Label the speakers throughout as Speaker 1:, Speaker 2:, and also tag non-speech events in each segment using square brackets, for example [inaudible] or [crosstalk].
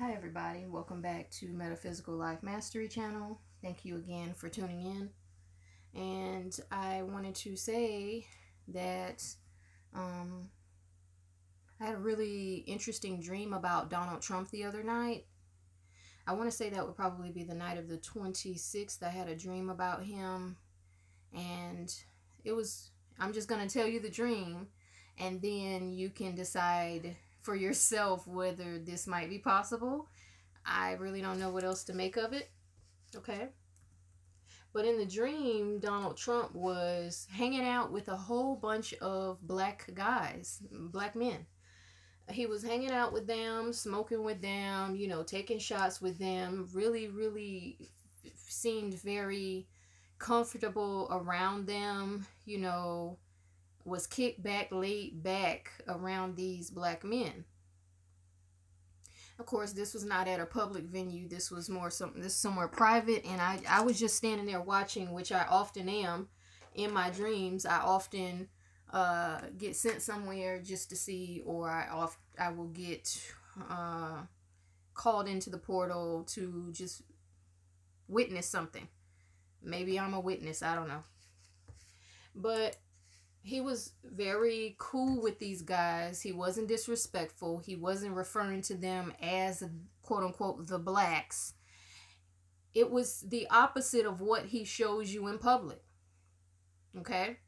Speaker 1: Hi, everybody. Welcome back to Metaphysical Life Mastery Channel. Thank you again for tuning in. And I wanted to say that um, I had a really interesting dream about Donald Trump the other night. I want to say that would probably be the night of the 26th. I had a dream about him, and it was, I'm just going to tell you the dream, and then you can decide for yourself whether this might be possible. I really don't know what else to make of it. Okay. But in the dream, Donald Trump was hanging out with a whole bunch of black guys, black men. He was hanging out with them, smoking with them, you know, taking shots with them, really, really seemed very comfortable around them, you know, was kicked back, laid back around these black men. Of course, this was not at a public venue. This was more something this somewhere private, and I I was just standing there watching, which I often am in my dreams. I often uh, get sent somewhere just to see, or I off I will get uh, called into the portal to just witness something. Maybe I'm a witness. I don't know. But he was very cool with these guys. He wasn't disrespectful. He wasn't referring to them as quote unquote the blacks. It was the opposite of what he shows you in public. Okay?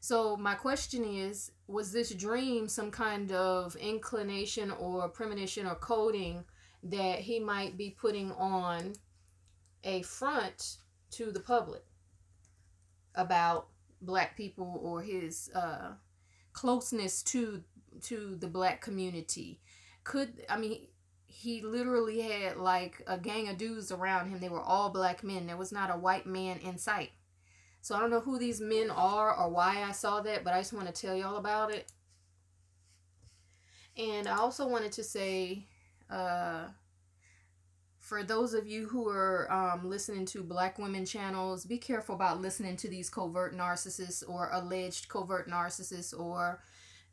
Speaker 1: So, my question is Was this dream some kind of inclination or premonition or coding that he might be putting on a front to the public about black people or his uh, closeness to to the black community. Could i mean he literally had like a gang of dudes around him. They were all black men. There was not a white man in sight. So i don't know who these men are or why i saw that but i just want to tell y'all about it. And i also wanted to say uh for those of you who are um, listening to black women channels, be careful about listening to these covert narcissists or alleged covert narcissists or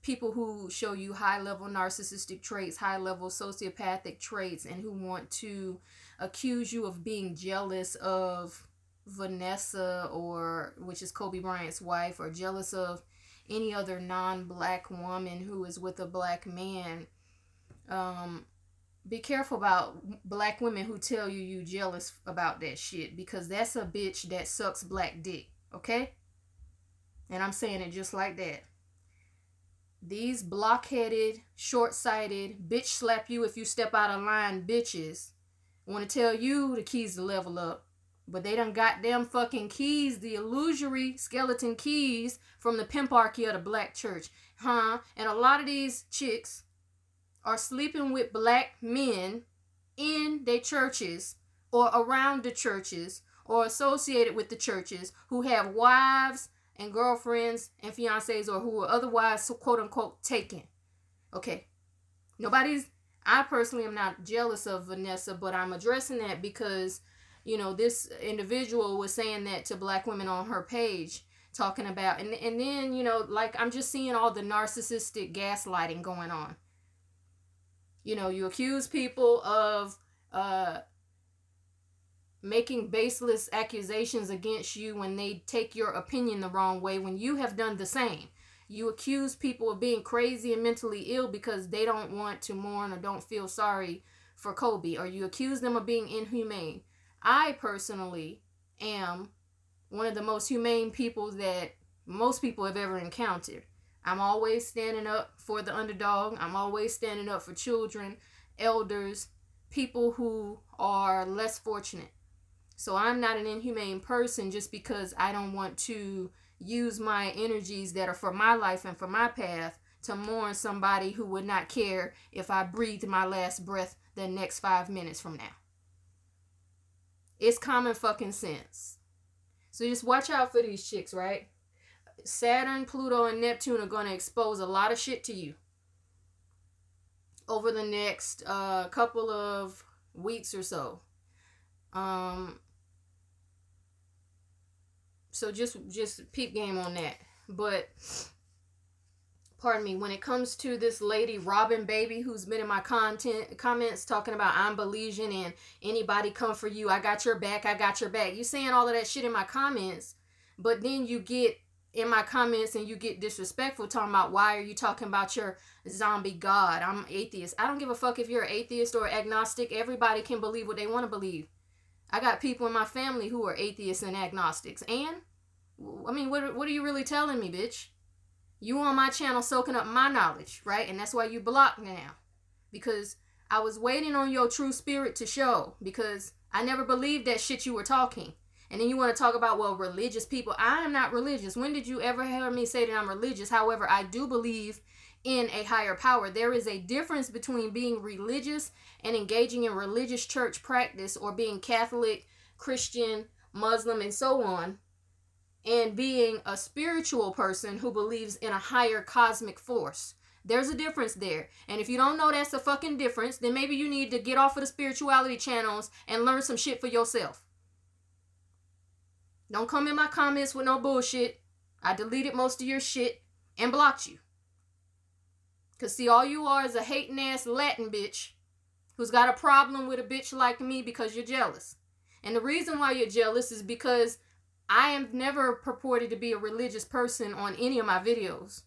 Speaker 1: people who show you high level narcissistic traits, high level sociopathic traits, and who want to accuse you of being jealous of Vanessa or which is Kobe Bryant's wife or jealous of any other non-black woman who is with a black man. Um, be careful about black women who tell you you jealous about that shit because that's a bitch that sucks black dick, okay? And I'm saying it just like that. These blockheaded, short-sighted, bitch slap you if you step out of line bitches want to tell you the keys to level up. But they done got them fucking keys, the illusory skeleton keys from the pimparchy of the black church. Huh? And a lot of these chicks are sleeping with black men in their churches or around the churches or associated with the churches who have wives and girlfriends and fiancés or who are otherwise quote unquote taken. Okay. Nobody's I personally am not jealous of Vanessa, but I'm addressing that because, you know, this individual was saying that to black women on her page, talking about and and then, you know, like I'm just seeing all the narcissistic gaslighting going on. You know, you accuse people of uh, making baseless accusations against you when they take your opinion the wrong way when you have done the same. You accuse people of being crazy and mentally ill because they don't want to mourn or don't feel sorry for Kobe, or you accuse them of being inhumane. I personally am one of the most humane people that most people have ever encountered. I'm always standing up for the underdog. I'm always standing up for children, elders, people who are less fortunate. So I'm not an inhumane person just because I don't want to use my energies that are for my life and for my path to mourn somebody who would not care if I breathed my last breath the next five minutes from now. It's common fucking sense. So just watch out for these chicks, right? Saturn, Pluto, and Neptune are going to expose a lot of shit to you over the next uh, couple of weeks or so. Um, so just just peep game on that. But pardon me, when it comes to this lady Robin Baby who's been in my content comments talking about I'm Belizean and anybody come for you, I got your back, I got your back. You saying all of that shit in my comments, but then you get in my comments and you get disrespectful talking about why are you talking about your zombie god? I'm atheist. I don't give a fuck if you're an atheist or agnostic. Everybody can believe what they want to believe. I got people in my family who are atheists and agnostics. And i mean what, what are you really telling me bitch? You on my channel soaking up my knowledge right? And that's why you blocked now. Because i was waiting on your true spirit to show. Because i never believed that shit you were talking and then you want to talk about, well, religious people. I am not religious. When did you ever hear me say that I'm religious? However, I do believe in a higher power. There is a difference between being religious and engaging in religious church practice or being Catholic, Christian, Muslim, and so on, and being a spiritual person who believes in a higher cosmic force. There's a difference there. And if you don't know that's a fucking difference, then maybe you need to get off of the spirituality channels and learn some shit for yourself. Don't come in my comments with no bullshit. I deleted most of your shit and blocked you. Cause see, all you are is a hating ass Latin bitch who's got a problem with a bitch like me because you're jealous. And the reason why you're jealous is because I am never purported to be a religious person on any of my videos.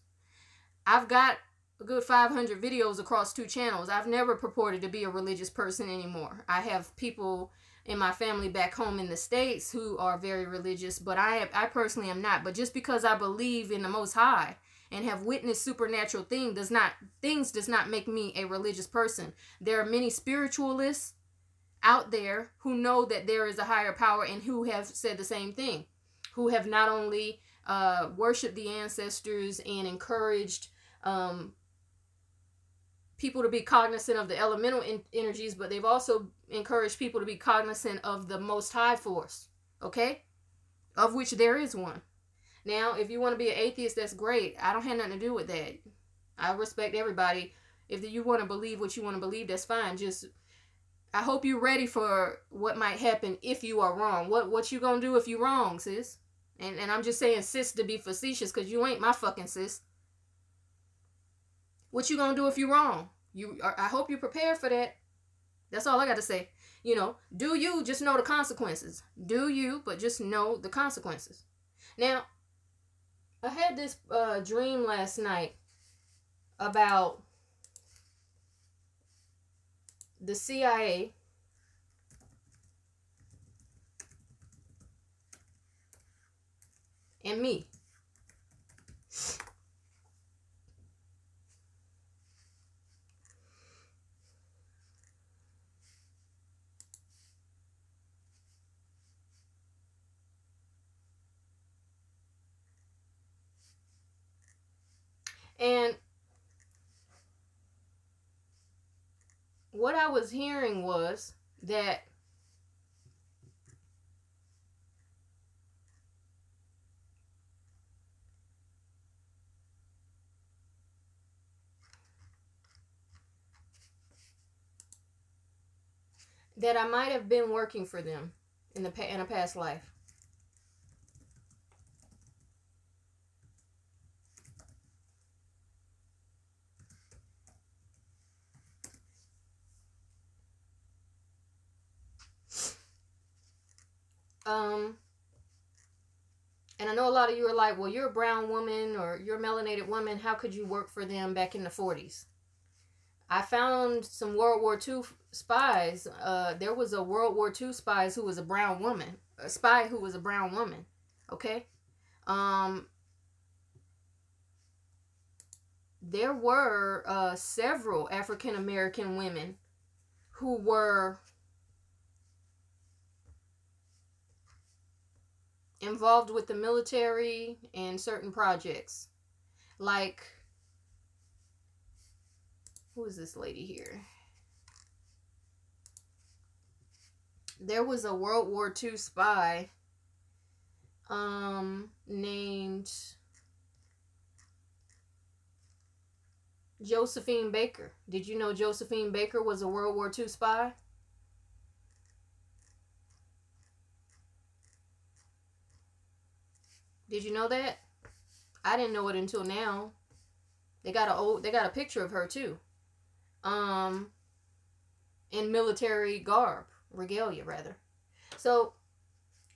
Speaker 1: I've got a good 500 videos across two channels. I've never purported to be a religious person anymore. I have people in my family back home in the states who are very religious, but I have, I personally am not. But just because I believe in the Most High and have witnessed supernatural thing does not things does not make me a religious person. There are many spiritualists out there who know that there is a higher power and who have said the same thing, who have not only uh, worshipped the ancestors and encouraged um, people to be cognizant of the elemental in- energies, but they've also encouraged people to be cognizant of the most high force, okay? Of which there is one. Now, if you want to be an atheist, that's great. I don't have nothing to do with that. I respect everybody. If you want to believe what you want to believe, that's fine. Just I hope you're ready for what might happen if you are wrong. What what you gonna do if you wrong, sis? And and I'm just saying sis to be facetious because you ain't my fucking sis. What you gonna do if you wrong? You, I hope you're prepared for that. That's all I got to say. You know, do you just know the consequences? Do you, but just know the consequences. Now, I had this uh, dream last night about the CIA and me. And what I was hearing was that that I might have been working for them in the in a past life. Um, and I know a lot of you are like, well, you're a brown woman or you're a melanated woman. How could you work for them back in the 40s? I found some World War II spies. Uh, there was a World War II spies who was a brown woman, a spy who was a brown woman. Okay. Um, there were uh, several African American women who were involved with the military and certain projects. Like, who is this lady here? There was a World War II spy um, named Josephine Baker. Did you know Josephine Baker was a World War II spy? Did you know that? I didn't know it until now. They got a old they got a picture of her too. Um in military garb, regalia rather. So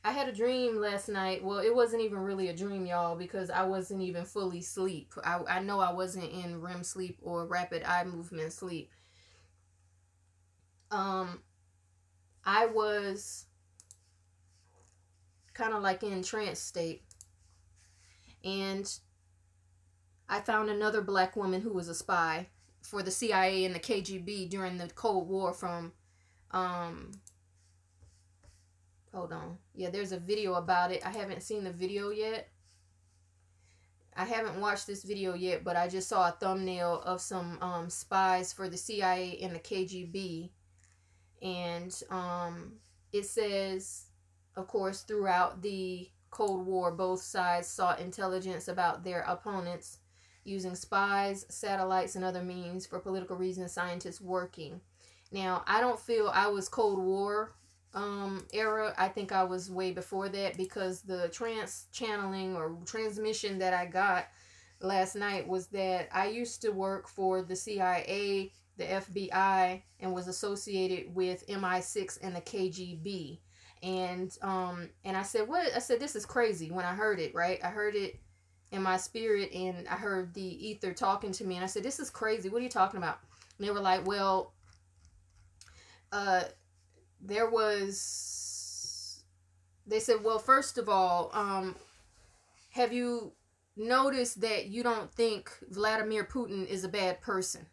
Speaker 1: I had a dream last night. Well, it wasn't even really a dream, y'all, because I wasn't even fully asleep. I, I know I wasn't in REM sleep or rapid eye movement sleep. Um, I was kind of like in trance state. And I found another black woman who was a spy for the CIA and the KGB during the Cold War from um hold on. Yeah, there's a video about it. I haven't seen the video yet. I haven't watched this video yet, but I just saw a thumbnail of some um, spies for the CIA and the KGB. And um, it says, of course, throughout the Cold War, both sides sought intelligence about their opponents using spies, satellites, and other means for political reasons, scientists working. Now, I don't feel I was Cold War um, era. I think I was way before that because the trans channeling or transmission that I got last night was that I used to work for the CIA, the FBI, and was associated with MI6 and the KGB. And um and I said, "What?" I said, "This is crazy." When I heard it, right? I heard it in my spirit and I heard the ether talking to me and I said, This is crazy. What are you talking about? And they were like, Well, uh there was they said, Well, first of all, um, have you noticed that you don't think Vladimir Putin is a bad person?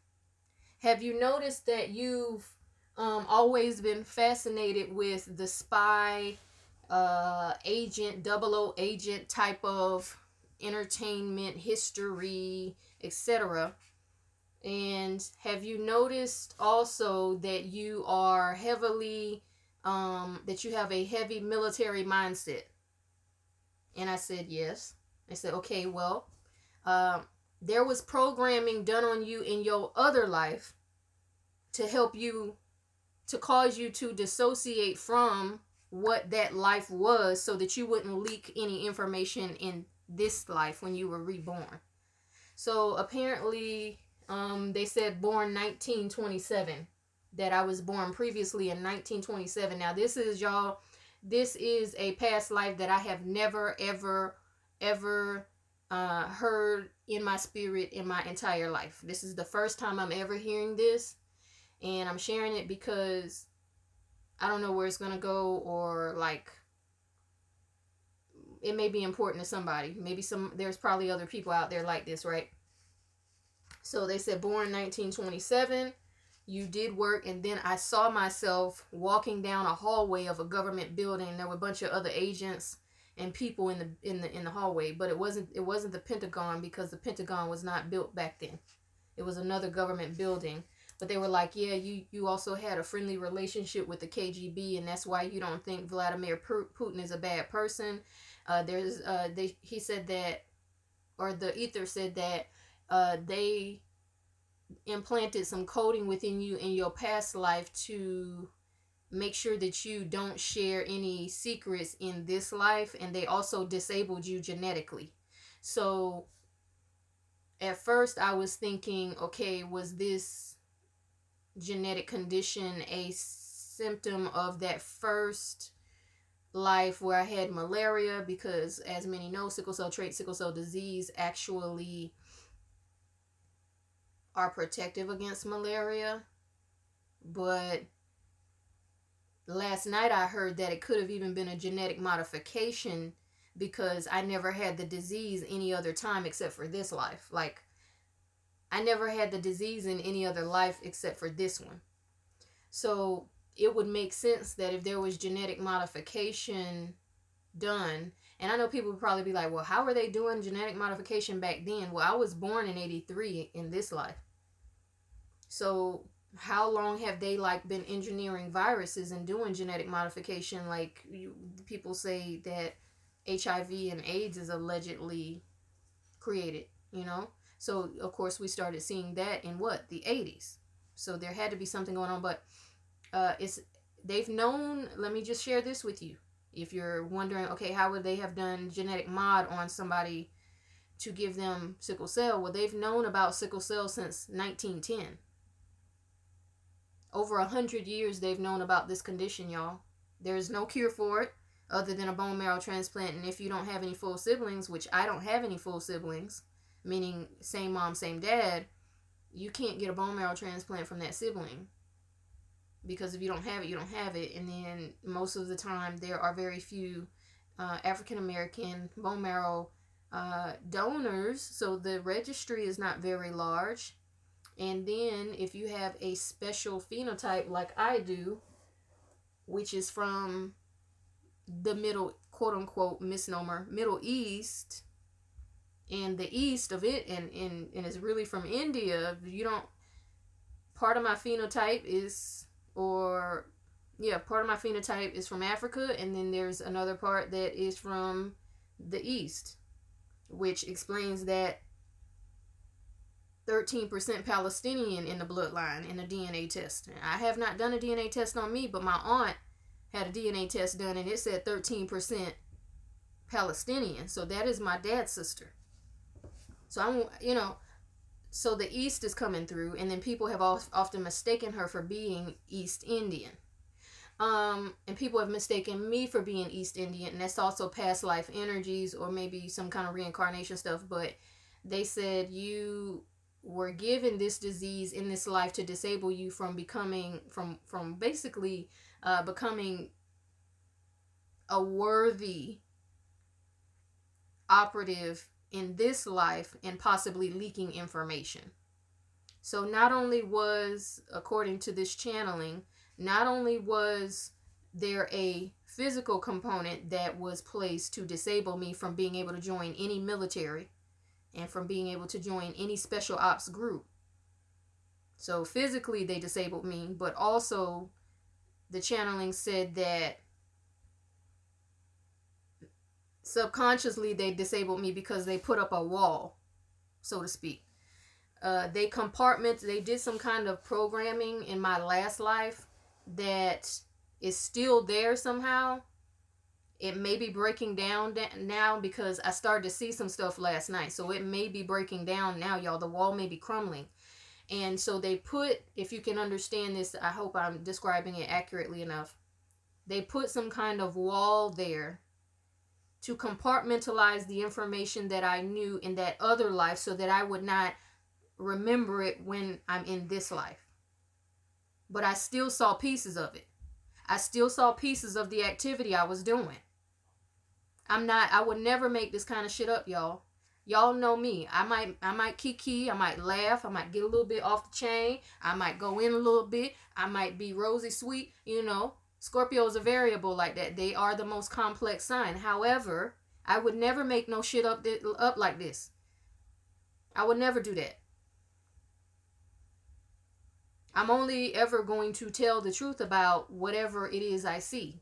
Speaker 1: Have you noticed that you've um, always been fascinated with the spy, uh, agent, double O agent type of entertainment, history, etc. And have you noticed also that you are heavily, um, that you have a heavy military mindset? And I said, yes. I said, okay, well, uh, there was programming done on you in your other life to help you, to cause you to dissociate from what that life was so that you wouldn't leak any information in this life when you were reborn. So apparently, um, they said born 1927, that I was born previously in 1927. Now, this is y'all, this is a past life that I have never, ever, ever uh, heard in my spirit in my entire life. This is the first time I'm ever hearing this, and I'm sharing it because I don't know where it's gonna go or like it may be important to somebody. Maybe some there's probably other people out there like this, right? So they said born 1927, you did work and then I saw myself walking down a hallway of a government building. There were a bunch of other agents and people in the in the in the hallway, but it wasn't it wasn't the Pentagon because the Pentagon was not built back then. It was another government building. But they were like, yeah, you you also had a friendly relationship with the KGB, and that's why you don't think Vladimir Putin is a bad person. Uh, there's uh, they he said that, or the ether said that uh, they implanted some coding within you in your past life to make sure that you don't share any secrets in this life, and they also disabled you genetically. So at first, I was thinking, okay, was this genetic condition a symptom of that first life where I had malaria because, as many know, sickle cell trait, sickle cell disease actually are protective against malaria. But last night I heard that it could have even been a genetic modification because I never had the disease any other time except for this life. Like, I never had the disease in any other life except for this one. So it would make sense that if there was genetic modification done, and I know people would probably be like, well, how were they doing genetic modification back then? Well, I was born in 83 in this life. So how long have they like been engineering viruses and doing genetic modification like you, people say that hiv and aids is allegedly created you know so of course we started seeing that in what the 80s so there had to be something going on but uh, it's they've known. Let me just share this with you. If you're wondering, okay, how would they have done genetic mod on somebody to give them sickle cell. Well, they've known about sickle cell since 1910. Over a hundred years, they've known about this condition, y'all. There is no cure for it other than a bone marrow transplant. And if you don't have any full siblings, which I don't have any full siblings, meaning same mom, same dad, you can't get a bone marrow transplant from that sibling. Because if you don't have it, you don't have it. And then most of the time, there are very few uh, African American bone marrow uh, donors. So the registry is not very large. And then if you have a special phenotype like I do, which is from the middle quote unquote misnomer middle east and the east of it and and, and is really from india you don't part of my phenotype is or yeah part of my phenotype is from africa and then there's another part that is from the east which explains that 13% palestinian in the bloodline in a dna test i have not done a dna test on me but my aunt had a DNA test done and it said 13% Palestinian. So that is my dad's sister. So I'm, you know, so the East is coming through, and then people have often mistaken her for being East Indian. Um, and people have mistaken me for being East Indian, and that's also past life energies or maybe some kind of reincarnation stuff. But they said you were given this disease in this life to disable you from becoming from from basically uh, becoming a worthy operative in this life and possibly leaking information. So, not only was, according to this channeling, not only was there a physical component that was placed to disable me from being able to join any military and from being able to join any special ops group. So, physically, they disabled me, but also the channeling said that subconsciously they disabled me because they put up a wall, so to speak. Uh, they compartment, they did some kind of programming in my last life that is still there somehow. It may be breaking down now because I started to see some stuff last night. So it may be breaking down now, y'all. The wall may be crumbling. And so they put, if you can understand this, I hope I'm describing it accurately enough. They put some kind of wall there to compartmentalize the information that I knew in that other life so that I would not remember it when I'm in this life. But I still saw pieces of it. I still saw pieces of the activity I was doing. I'm not, I would never make this kind of shit up, y'all. Y'all know me. I might I might kiki, I might laugh, I might get a little bit off the chain, I might go in a little bit, I might be rosy sweet, you know. Scorpios are variable like that. They are the most complex sign. However, I would never make no shit up up like this. I would never do that. I'm only ever going to tell the truth about whatever it is I see.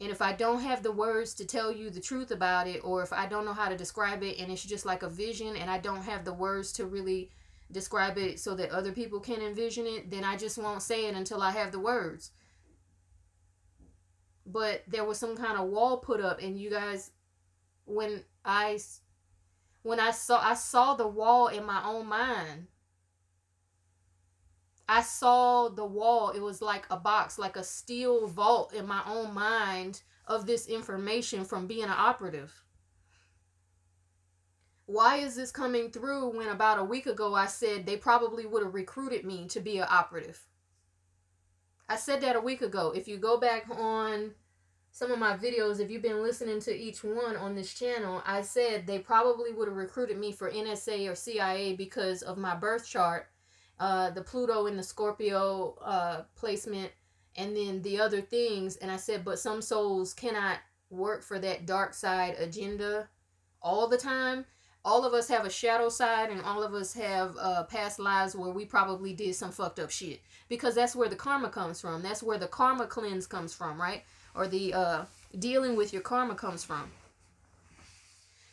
Speaker 1: And if I don't have the words to tell you the truth about it, or if I don't know how to describe it and it's just like a vision and I don't have the words to really describe it so that other people can envision it, then I just won't say it until I have the words. But there was some kind of wall put up, and you guys, when I when I saw I saw the wall in my own mind I saw the wall. It was like a box, like a steel vault in my own mind of this information from being an operative. Why is this coming through when about a week ago I said they probably would have recruited me to be an operative? I said that a week ago. If you go back on some of my videos, if you've been listening to each one on this channel, I said they probably would have recruited me for NSA or CIA because of my birth chart uh, the Pluto in the Scorpio uh, placement, and then the other things. And I said, but some souls cannot work for that dark side agenda all the time. All of us have a shadow side, and all of us have uh, past lives where we probably did some fucked up shit. Because that's where the karma comes from. That's where the karma cleanse comes from, right? Or the uh, dealing with your karma comes from.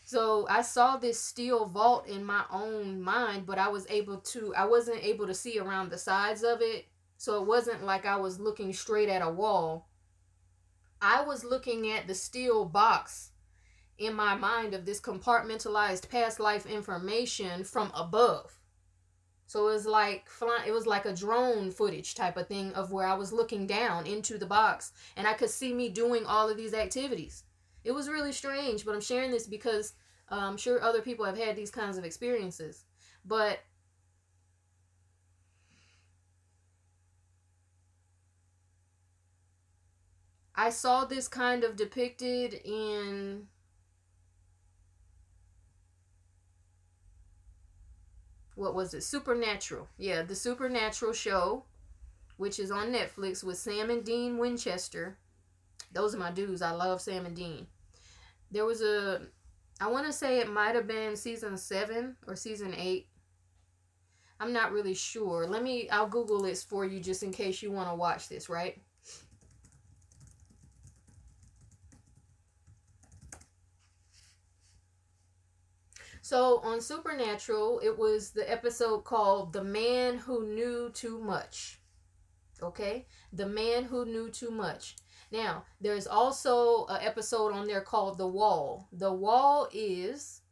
Speaker 1: So I saw this steel vault in my own mind, but I was able to, I wasn't able to see around the sides of it. So it wasn't like I was looking straight at a wall. I was looking at the steel box in my mind of this compartmentalized past life information from above. So it was like flying, it was like a drone footage type of thing of where I was looking down into the box and I could see me doing all of these activities. It was really strange, but I'm sharing this because uh, I'm sure other people have had these kinds of experiences. But I saw this kind of depicted in what was it? Supernatural. Yeah, the Supernatural show, which is on Netflix with Sam and Dean Winchester. Those are my dudes. I love Sam and Dean. There was a, I want to say it might have been season seven or season eight. I'm not really sure. Let me, I'll Google this for you just in case you want to watch this, right? So on Supernatural, it was the episode called The Man Who Knew Too Much. Okay? The Man Who Knew Too Much. Now, there's also an episode on there called The Wall. The Wall is.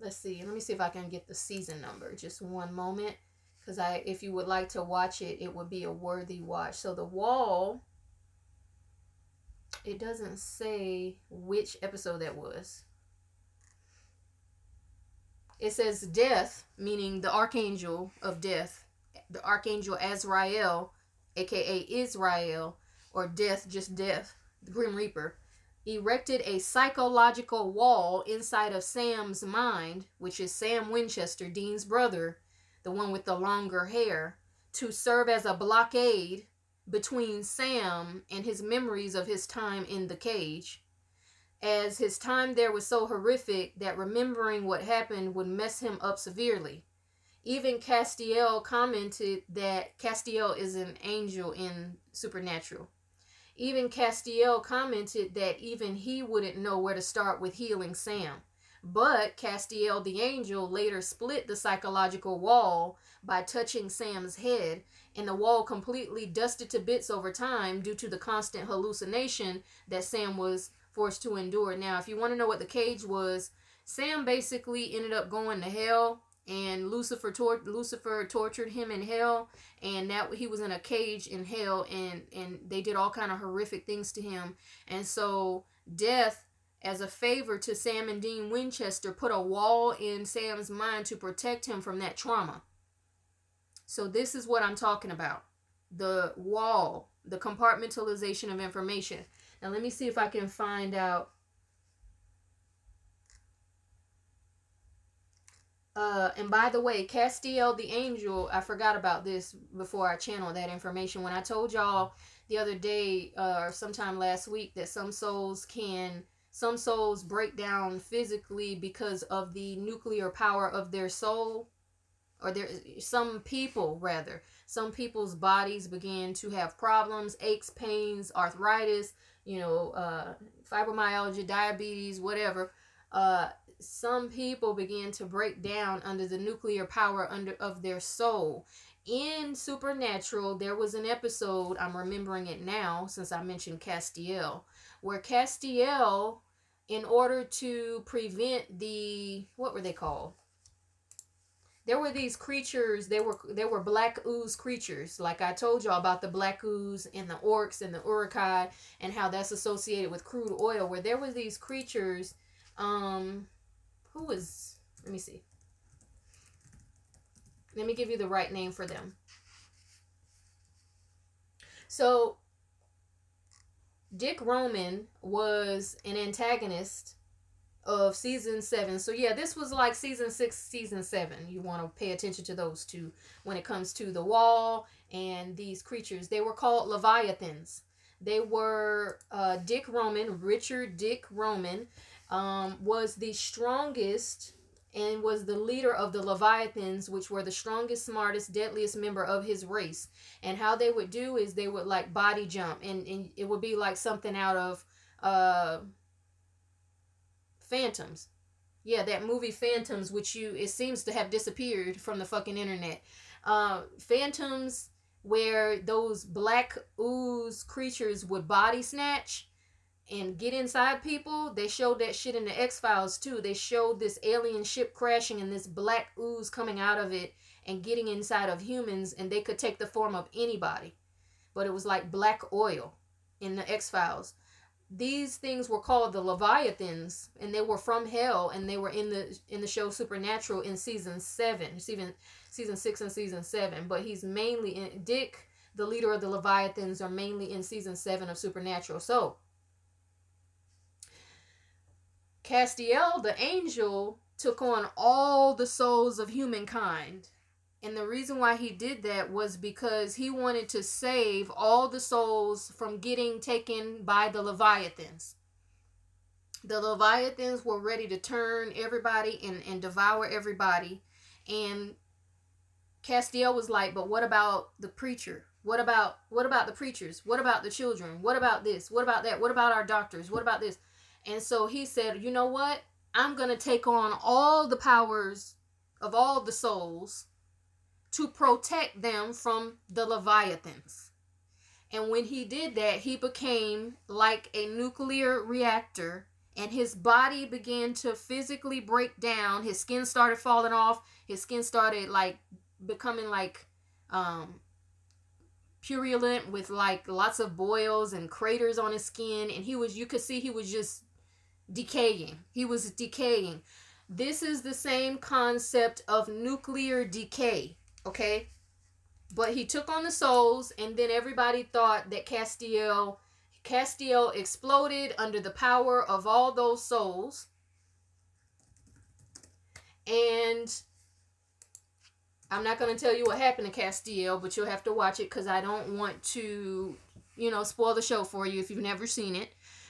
Speaker 1: Let's see. Let me see if I can get the season number. Just one moment. Because I, if you would like to watch it, it would be a worthy watch. So The Wall it doesn't say which episode that was. It says death, meaning the archangel of death, the archangel Azrael, aka Israel, or death, just death, the Grim Reaper, erected a psychological wall inside of Sam's mind, which is Sam Winchester, Dean's brother, the one with the longer hair, to serve as a blockade between Sam and his memories of his time in the cage, as his time there was so horrific that remembering what happened would mess him up severely. Even Castiel commented that Castiel is an angel in Supernatural. Even Castiel commented that even he wouldn't know where to start with healing Sam. But Castiel the angel later split the psychological wall by touching Sam's head and the wall completely dusted to bits over time due to the constant hallucination that Sam was forced to endure. Now, if you want to know what the cage was, Sam basically ended up going to hell and Lucifer tor- Lucifer tortured him in hell and that he was in a cage in hell and and they did all kind of horrific things to him. And so death as a favor to Sam and Dean Winchester put a wall in Sam's mind to protect him from that trauma. So this is what I'm talking about. The wall, the compartmentalization of information. Now let me see if I can find out. Uh, and by the way, Castiel the angel, I forgot about this before I channeled that information. When I told y'all the other day uh, or sometime last week that some souls can, some souls break down physically because of the nuclear power of their soul or there some people rather. Some people's bodies begin to have problems aches pains arthritis you know uh, fibromyalgia diabetes whatever. Uh, some people begin to break down under the nuclear power under of their soul. In supernatural there was an episode i'm remembering it now since i mentioned castiel where castiel in order to prevent the what were they called? There were these creatures they were they were black ooze creatures. Like i told y'all about the black ooze and the orcs and the uruk-hai and how that's associated with crude oil where there were these creatures um who was let me see. Let me give you the right name for them. So dick roman was an antagonist of season seven. So yeah, this was like season six, season seven. You want to pay attention to those two when it comes to the wall and these creatures. They were called leviathans. They were uh, Dick Roman, Richard Dick Roman, um, was the strongest and was the leader of the Leviathans, which were the strongest, smartest, deadliest member of his race. And how they would do is they would like body jump, and, and it would be like something out of uh Phantoms. Yeah, that movie Phantoms, which you it seems to have disappeared from the fucking internet. Uh, Phantoms where those black ooze creatures would body snatch and get inside people. They showed that shit in the X Files too. They showed this alien ship crashing and this black ooze coming out of it and getting inside of humans, and they could take the form of anybody. But it was like black oil in the X Files. These things were called the Leviathans, and they were from hell, and they were in the in the show Supernatural in season seven, season season six and season seven. But he's mainly in Dick, the leader of the Leviathans, are mainly in season seven of Supernatural. So Castiel, the angel, took on all the souls of humankind. And the reason why he did that was because he wanted to save all the souls from getting taken by the Leviathans. The Leviathans were ready to turn everybody and, and devour everybody. And Castiel was like, but what about the preacher? What about what about the preachers? What about the children? What about this? What about that? What about our doctors? What about this? And so he said, You know what? I'm going to take on all the powers of all the souls to protect them from the Leviathans. And when he did that, he became like a nuclear reactor and his body began to physically break down. His skin started falling off. His skin started like becoming like um purulent with like lots of boils and craters on his skin and he was you could see he was just decaying. He was decaying. This is the same concept of nuclear decay, okay? But he took on the souls, and then everybody thought that Castiel Castiel exploded under the power of all those souls. And I'm not going to tell you what happened to Castiel, but you'll have to watch it because I don't want to, you know, spoil the show for you if you've never seen it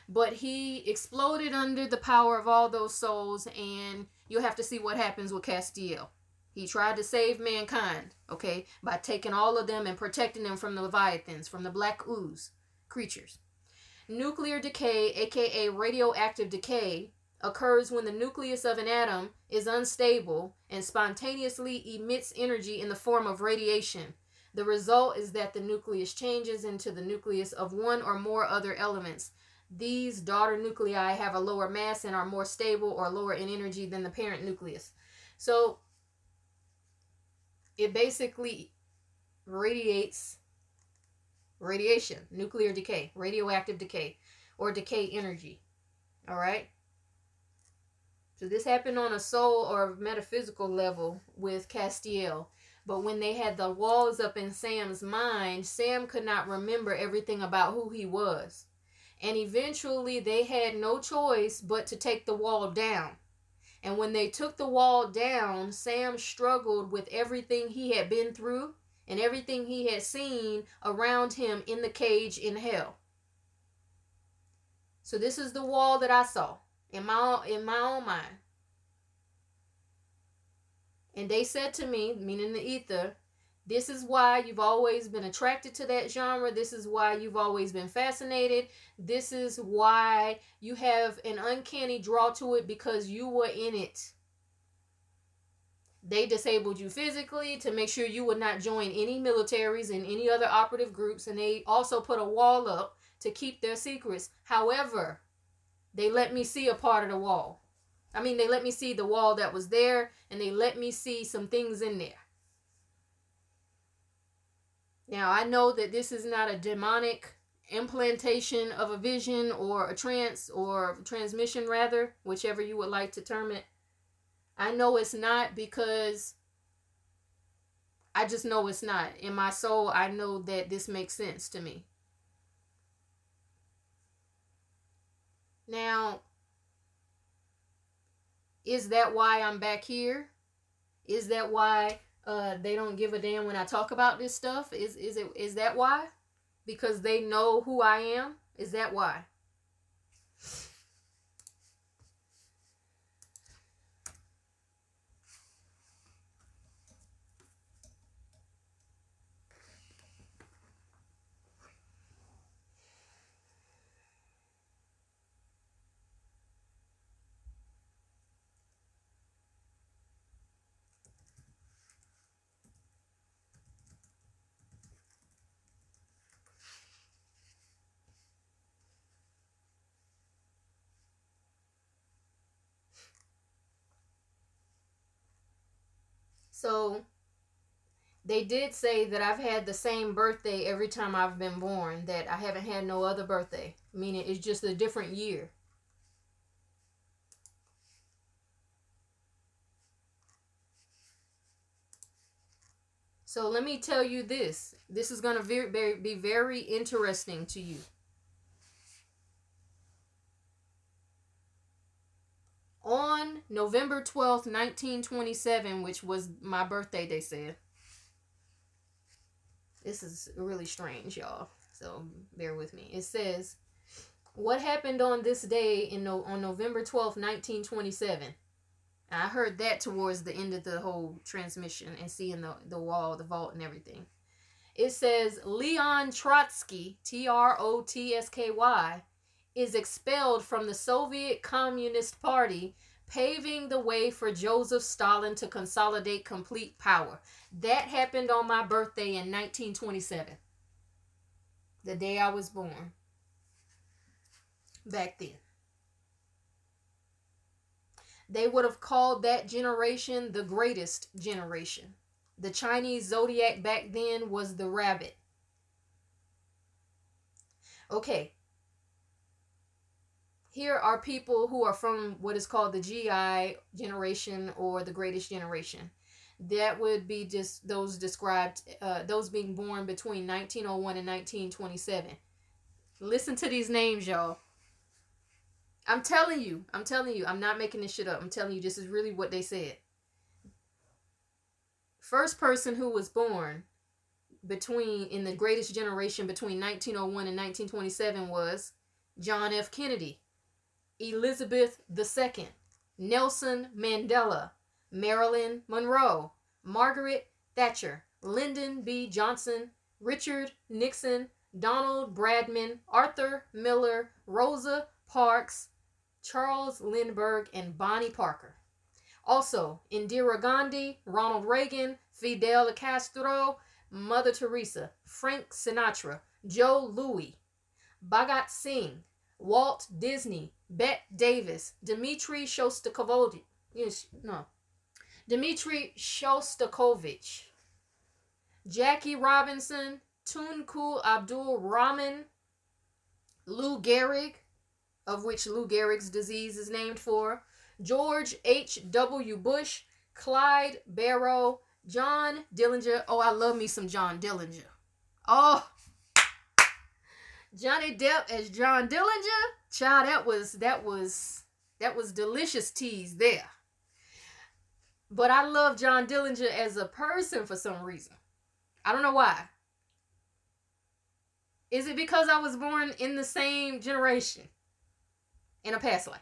Speaker 1: but he exploded under the power of all those souls and you'll have to see what happens with Castiel. He tried to save mankind, okay, by taking all of them and protecting them from the Leviathans, from the black ooze creatures. Nuclear decay, aka radioactive decay, occurs when the nucleus of an atom is unstable and spontaneously emits energy in the form of radiation. The result is that the nucleus changes into the nucleus of one or more other elements, these daughter nuclei have a lower mass and are more stable or lower in energy than the parent nucleus. So it basically radiates radiation, nuclear decay, radioactive decay, or decay energy. All right? So this happened on a soul or metaphysical level with Castiel. But when they had the walls up in Sam's mind, Sam could not remember everything about who he was. And eventually they had no choice but to take the wall down. And when they took the wall down, Sam struggled with everything he had been through and everything he had seen around him in the cage in hell. So this is the wall that I saw in my in my own mind. And they said to me, meaning the ether, this is why you've always been attracted to that genre. This is why you've always been fascinated. This is why you have an uncanny draw to it because you were in it. They disabled you physically to make sure you would not join any militaries and any other operative groups, and they also put a wall up to keep their secrets. However, they let me see a part of the wall. I mean, they let me see the wall that was there, and they let me see some things in there. Now, I know that this is not a demonic implantation of a vision or a trance or transmission, rather, whichever you would like to term it. I know it's not because I just know it's not. In my soul, I know that this makes sense to me. Now, is that why I'm back here? Is that why uh, they don't give a damn when I talk about this stuff? Is is it is that why? Because they know who I am? Is that why? So they did say that I've had the same birthday every time I've been born, that I haven't had no other birthday, meaning it's just a different year. So let me tell you this. This is going to be very interesting to you. On November 12th, 1927, which was my birthday, they said. This is really strange, y'all. So bear with me. It says, What happened on this day in on November 12th, 1927? I heard that towards the end of the whole transmission and seeing the, the wall, the vault, and everything. It says Leon Trotsky, T R O T S K Y, is expelled from the Soviet Communist Party, paving the way for Joseph Stalin to consolidate complete power. That happened on my birthday in 1927, the day I was born. Back then. They would have called that generation the greatest generation. The Chinese zodiac back then was the rabbit. Okay. Here are people who are from what is called the GI generation or the greatest generation. That would be just those described, uh, those being born between 1901 and 1927. Listen to these names, y'all. I'm telling you, I'm telling you, I'm not making this shit up. I'm telling you, this is really what they said. First person who was born between in the greatest generation between 1901 and 1927 was John F. Kennedy, Elizabeth II, Nelson Mandela, Marilyn Monroe, Margaret Thatcher, Lyndon B. Johnson, Richard Nixon, Donald Bradman, Arthur Miller, Rosa Parks, Charles Lindbergh, and Bonnie Parker. Also, Indira Gandhi, Ronald Reagan, Fidel Castro, Mother Teresa, Frank Sinatra, Joe Louis, Bhagat Singh, Walt Disney, Bette Davis, Dmitri Shostakovich, yes, no, Dmitri Shostakovich, Jackie Robinson, Tunku Abdul Rahman, Lou Gehrig, of which Lou Gehrig's disease is named for, George H.W. Bush, Clyde Barrow, John Dillinger. Oh, I love me some John Dillinger. Oh, Johnny Depp as John Dillinger. Child, that was that was that was delicious tease there. But I love John Dillinger as a person for some reason. I don't know why. Is it because I was born in the same generation? in a past life.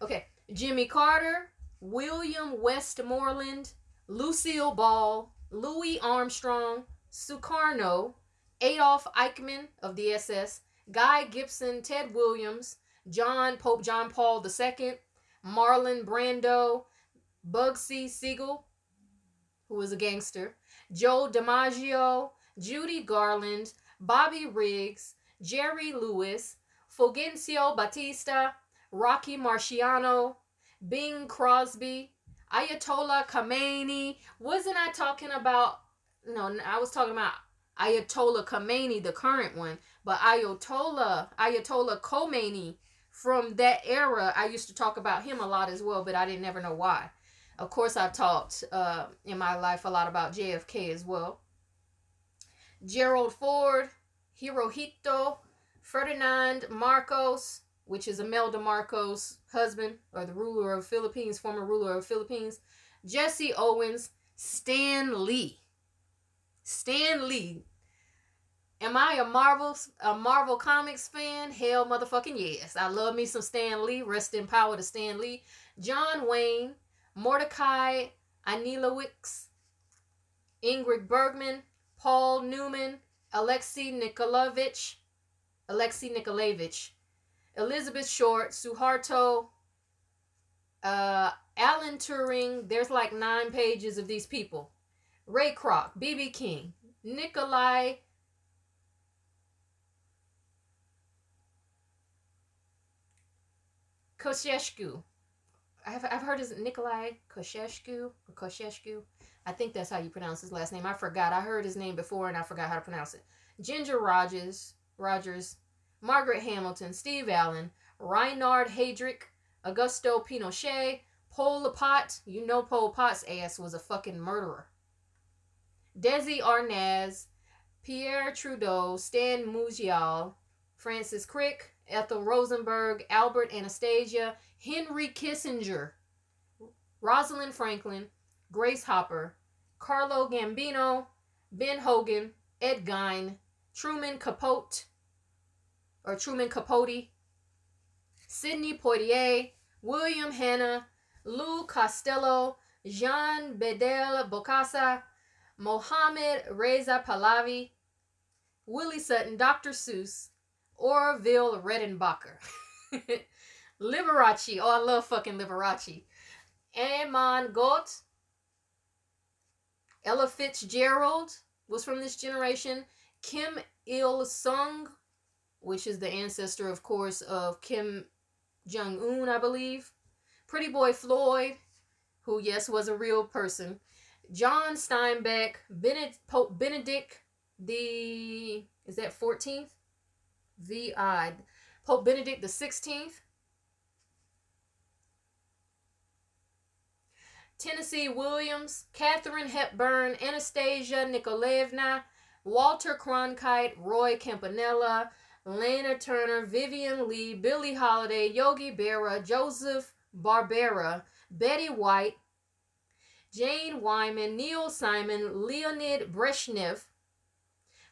Speaker 1: Okay, Jimmy Carter, William Westmoreland, Lucille Ball, Louis Armstrong, Sukarno, Adolf Eichmann of the SS, Guy Gibson, Ted Williams, John Pope John Paul II, Marlon Brando, Bugsy Siegel, who was a gangster, Joe DiMaggio, Judy Garland, Bobby Riggs, Jerry Lewis, Fulgencio Batista, Rocky Marciano, Bing Crosby, Ayatollah Khomeini. Wasn't I talking about? No, I was talking about Ayatollah Khomeini, the current one, but Ayatollah Ayatollah Khomeini from that era. I used to talk about him a lot as well, but I didn't never know why. Of course, I've talked uh, in my life a lot about JFK as well. Gerald Ford, Hirohito, Ferdinand Marcos, which is Imelda Marcos' husband or the ruler of Philippines, former ruler of Philippines, Jesse Owens, Stan Lee. Stan Lee. Am I a Marvel a Marvel Comics fan? Hell motherfucking yes. I love me some Stan Lee. Rest in power to Stan Lee. John Wayne, Mordecai Anielewicz, Ingrid Bergman, Paul Newman, Alexei Nikolaevich, Alexei Nikolaevich, Elizabeth Short, Suharto, uh, Alan Turing. There's like nine pages of these people. Ray Kroc, B.B. King, Nikolai Kosheshku. I've, I've heard his Nikolai Kosheshku or Kosheshku. I think that's how you pronounce his last name. I forgot. I heard his name before and I forgot how to pronounce it. Ginger Rogers, Rogers, Margaret Hamilton, Steve Allen, Reinhard Heydrich, Augusto Pinochet, Pol Pot. You know Pol Pot's ass was a fucking murderer. Desi Arnaz, Pierre Trudeau, Stan Musial, Francis Crick, Ethel Rosenberg, Albert Anastasia, Henry Kissinger, Rosalind Franklin, Grace Hopper, Carlo Gambino, Ben Hogan, Ed Gein, Truman Capote, or Truman Capote, Sidney Poitier, William Hanna, Lou Costello, Jean Bedel Bokassa, Mohammed Reza Pahlavi, Willie Sutton, Dr. Seuss, Orville Redenbacher, [laughs] Liberace. Oh, I love fucking Liberace. Amon Gott, Ella Fitzgerald was from this generation. Kim Il Sung, which is the ancestor, of course, of Kim Jong Un, I believe. Pretty Boy Floyd, who, yes, was a real person. John Steinbeck, Benedict, Pope Benedict the, is that 14th? VI. Uh, Pope Benedict the 16th. Tennessee Williams, Katharine Hepburn, Anastasia Nikolaevna, Walter Cronkite, Roy Campanella, Lana Turner, Vivien Leigh, Billie Holiday, Yogi Berra, Joseph Barbera, Betty White, Jane Wyman, Neil Simon, Leonid Brezhnev,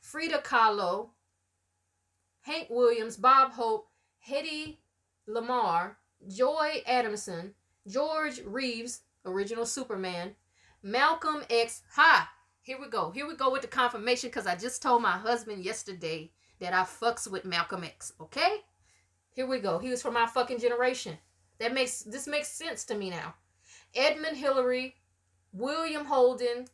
Speaker 1: Frida Kahlo, Hank Williams, Bob Hope, Hedy Lamarr, Joy Adamson, George Reeves, original Superman, Malcolm X. Ha! Here we go. Here we go with the confirmation because I just told my husband yesterday that I fucks with Malcolm X. Okay? Here we go. He was from my fucking generation. That makes this makes sense to me now. Edmund Hillary, William Holden,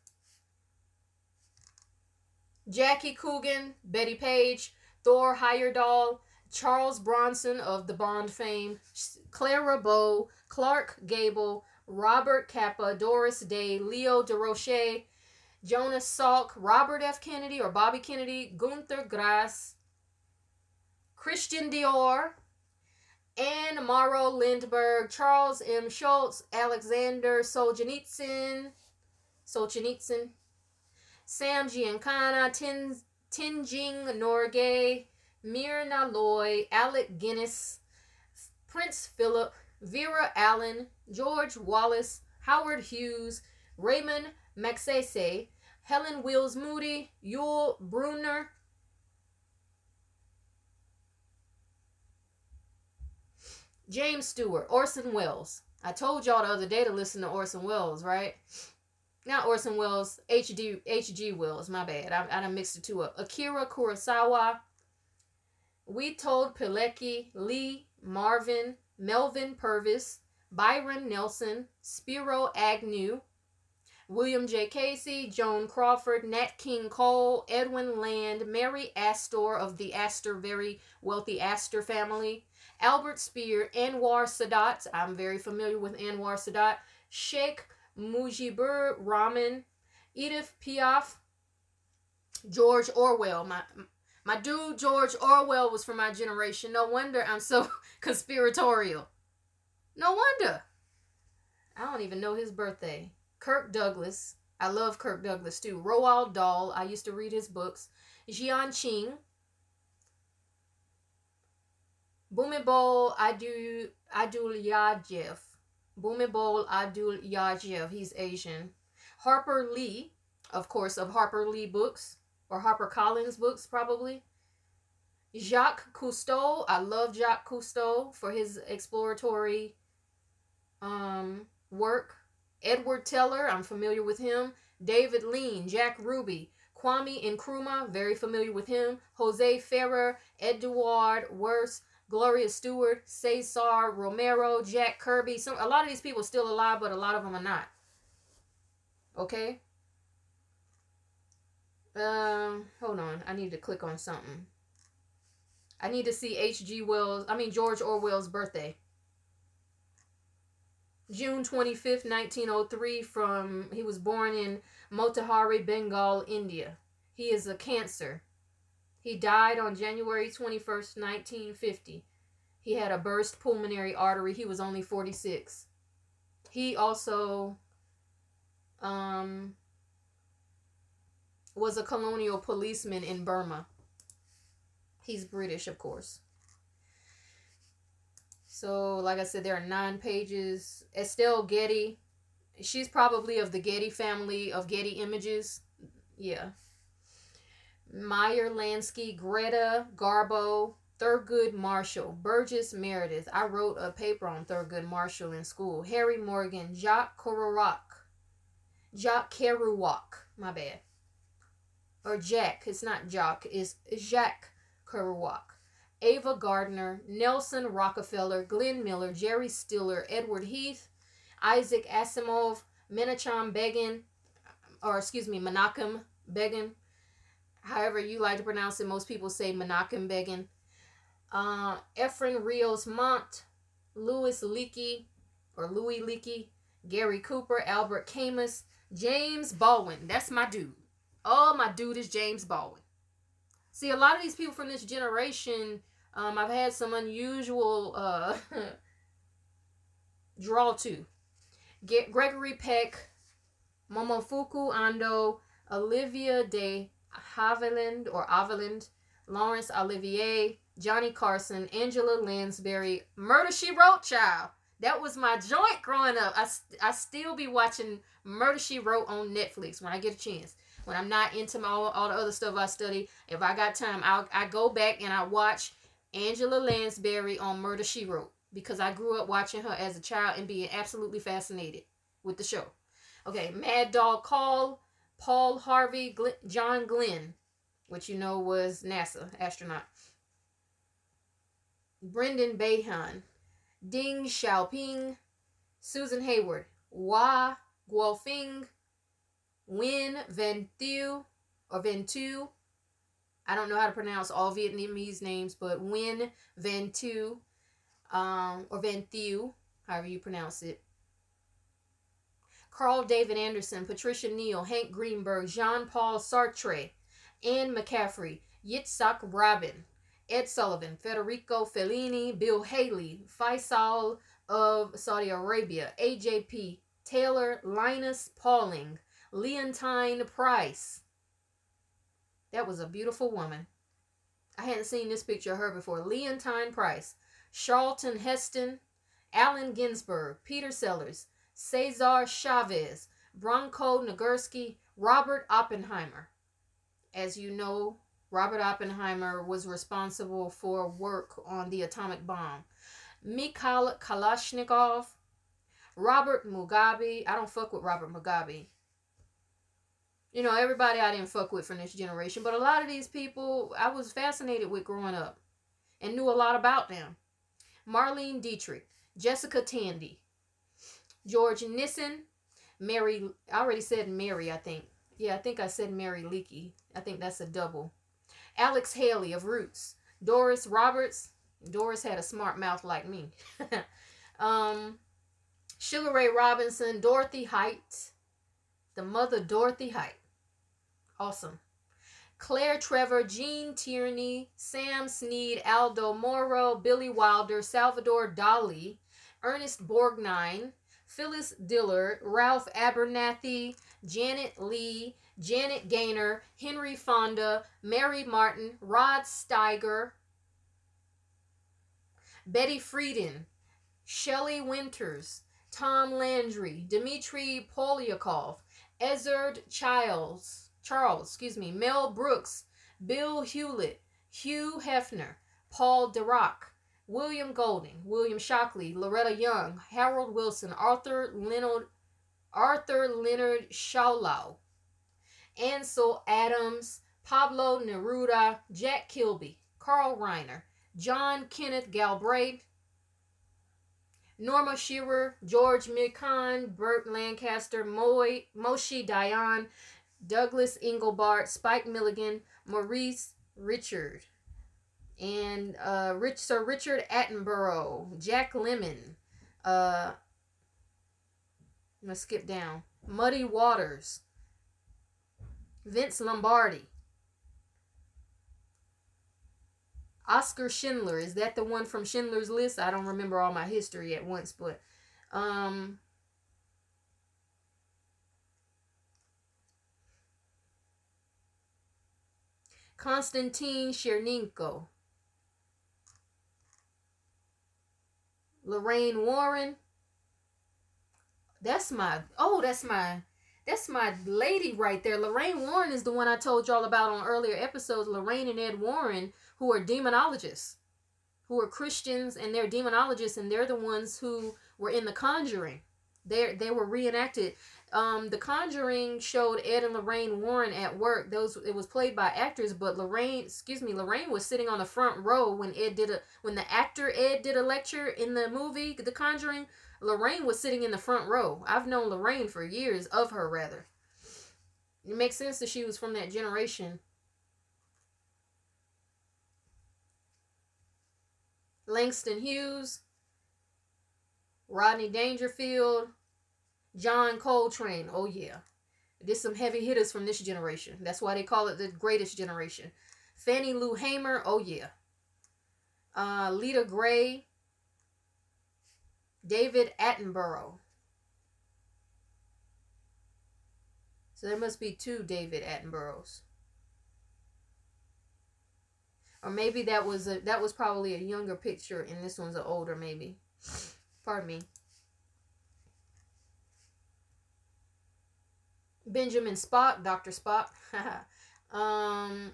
Speaker 1: Jackie Coogan, Betty Page, Thor Heyerdahl, Charles Bronson of the Bond fame, Clara Bow, Clark Gable, Robert Capa, Doris Day, Leo DeRoche, Jonas Salk, Robert F. Kennedy or Bobby Kennedy, Gunther Grass, Christian Dior, Anne Morrow Lindbergh, Charles M. Schulz, Alexander Solzhenitsyn, Solzhenitsyn, Sam Giancana, Tin, Tenzing Norgay, Myrna Loy, Alec Guinness, Prince Philip, Vera Allen, George Wallace, Howard Hughes, Raymond Magsaysay, Helen Wills Moody, Yul Brynner, James Stewart, Orson Welles. I told y'all the other day to listen to Orson Welles, right? Not Orson Welles, H.D. H.G. Wells, my bad. I, I done mixed the two up. Akira Kurosawa, Witold Pilecki, Lee, Marvin, Melvin Purvis, Byron Nelson, Spiro Agnew, William J. Casey, Joan Crawford, Nat King Cole, Edwin Land, Mary Astor of the Astor, very wealthy Astor family, Albert Speer, Anwar Sadat, I'm very familiar with Anwar Sadat, Sheikh Mujibur Rahman, Edith Piaf, George Orwell. My my dude George Orwell was from my generation. No wonder I'm so [laughs] conspiratorial. No wonder. I don't even know his birthday. Kirk Douglas. I love Kirk Douglas too. Roald Dahl. I used to read his books. Jiang Qing. Bhumibol Adu Adulyadjev. Bhumibol Adulyadjev. He's Asian. Harper Lee, of course, of Harper Lee books or Harper Collins books, probably. Jacques Cousteau. I love Jacques Cousteau for his exploratory um, work. Edward Teller, I'm familiar with him. David Lean, Jack Ruby, Kwame Nkrumah, very familiar with him. Jose Ferrer, Edward Worse, Gloria Stuart, Cesar Romero, Jack Kirby. Some a lot of these people are still alive, but a lot of them are not. Okay. Um, hold on. I need to click on something. I need to see H.G. Wells. I mean George Orwell's birthday. June 25th, 1903 from he was born in Motihari, Bengal, India. He is a cancer. He died on January 21st, 1950. He had a burst pulmonary artery. He was only 46. He also um, was a colonial policeman in Burma. He's British, of course. So, like I said, there are nine pages. Estelle Getty, she's probably of the Getty family of Getty Images. Yeah. Meyer Lansky, Greta Garbo, Thurgood Marshall, Burgess Meredith. I wrote a paper on Thurgood Marshall in school. Harry Morgan, Jacques Kerouac. Jacques Kerouac, my bad. Or Jack, it's not Jock, it's Jacques Kerouac. Ava Gardner, Nelson Rockefeller, Glenn Miller, Jerry Stiller, Edward Heath, Isaac Asimov, Menachem Begin, or excuse me, Menachem Begin. However you like to pronounce it, most people say Menachem Begin. Uh, Efren Rios Mont, Louis Leakey, or Louis Leakey, Gary Cooper, Albert Camus, James Baldwin. That's my dude. Oh, my dude is James Baldwin. See, a lot of these people from this generation um, I've had some unusual uh, [laughs] draw to. Get Gregory Peck, Momofuku Ando, Olivia de Havilland or Aviland, Laurence Olivier, Johnny Carson, Angela Lansbury, Murder She Wrote Child. That was my joint growing up. I, I still be watching Murder She Wrote on Netflix when I get a chance. When I'm not into my, all, all the other stuff I study, if I got time, I'll I go back and I watch Angela Lansbury on Murder She Wrote because I grew up watching her as a child and being absolutely fascinated with the show. Okay, Mad Dog Coll, Paul Harvey, John Glenn, which you know was NASA astronaut. Brendan Behan, Ding Xiaoping, Susan Hayward, Hua Guofeng, Nguyen Van Thieu or Van Tu, I don't know how to pronounce all Vietnamese names, but Nguyen Van Tu, um, or Van Thieu, however you pronounce it. Carl David Anderson, Patricia Neal, Hank Greenberg, Jean Paul Sartre, Anne McCaffrey, Yitzhak Rabin, Ed Sullivan, Federico Fellini, Bill Haley, Faisal of Saudi Arabia, AJP, Taylor Linus Pauling, Leontyne Price, that was a beautiful woman. I hadn't seen this picture of her before. Leontyne Price, Charlton Heston, Allen Ginsberg, Peter Sellers, Cesar Chavez, Bronko Nagurski, Robert Oppenheimer. As you know, Robert Oppenheimer was responsible for work on the atomic bomb. Mikhail Kalashnikov, Robert Mugabe. I don't fuck with Robert Mugabe you know, everybody I didn't fuck with from this generation, but a lot of these people I was fascinated with growing up and knew a lot about them. Marlene Dietrich, Jessica Tandy, George Nissen, Mary, I already said Mary, I think. Yeah, I think I said Mary Leakey. I think that's a double. Alex Haley of Roots, Doris Roberts. Doris had a smart mouth like me. [laughs] um, Sugar Ray Robinson, Dorothy Height, the mother Dorothy Height. Awesome. Claire Trevor, Gene Tierney, Sam Snead, Aldo Moro, Billy Wilder, Salvador Dali, Ernest Borgnine, Phyllis Dillard, Ralph Abernathy, Janet Leigh, Janet Gaynor, Henry Fonda, Mary Martin, Rod Steiger, Betty Friedan, Shelley Winters, Tom Landry, Dmitri Polyakov, Ezard Childs, Charles, excuse me, Mel Brooks, Bill Hewlett, Hugh Hefner, Paul Dirac, William Golding, William Shockley, Loretta Young, Harold Wilson, Arthur Leonard, Arthur Leonard Schawlow, Ansel Adams, Pablo Neruda, Jack Kilby, Carl Reiner, John Kenneth Galbraith, Norma Shearer, George Mikan, Burt Lancaster, Moy, Moshe Dayan, Douglas Engelbart, Spike Milligan, Maurice Richard, and uh, Rich Sir Richard Attenborough, Jack Lemmon, uh, I'm gonna skip down. Muddy Waters. Vince Lombardi. Oskar Schindler. Is that the one from Schindler's List? I don't remember all my history at once, but um Konstantin Chernenko. Lorraine Warren. That's my oh, that's my that's my lady right there. Lorraine Warren is the one I told y'all about on earlier episodes. Lorraine and Ed Warren, who are demonologists, who are Christians and they're demonologists, and they're the ones who were in The Conjuring. They they were reenacted. Um, The Conjuring showed Ed and Lorraine Warren at work. Those it was played by actors, but Lorraine, excuse me, Lorraine was sitting on the front row when Ed did a when the actor Ed did a lecture in the movie The Conjuring. Lorraine was sitting in the front row. I've known Lorraine for years, of her rather. It makes sense that she was from that generation. Langston Hughes, Rodney Dangerfield, John Coltrane. Oh yeah. There's some heavy hitters from this generation. That's why they call it the greatest generation. Fannie Lou Hamer. Oh yeah. Uh, Lita Grey, David Attenborough. So there must be two David Attenboroughs. Or maybe that was a that was probably a younger picture and this one's an older maybe. Pardon me. Benjamin Spock, Dr. Spock. [laughs] um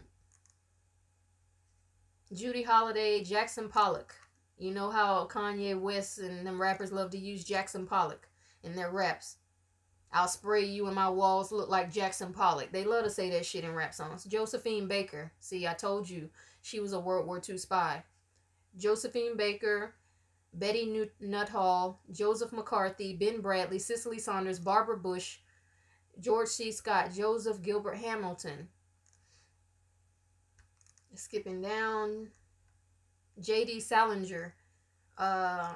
Speaker 1: Judy Holliday, Jackson Pollock. You know how Kanye West and them rappers love to use Jackson Pollock in their raps. I'll spray you and my walls look like Jackson Pollock. They love to say that shit in rap songs. Josephine Baker. See, I told you she was a World War II spy. Josephine Baker, Betty Nuthall, Joseph McCarthy, Ben Bradlee, Cicely Saunders, Barbara Bush, George C. Scott, Joseph Gilbert Hamilton. Skipping down. J.D. Salinger, uh,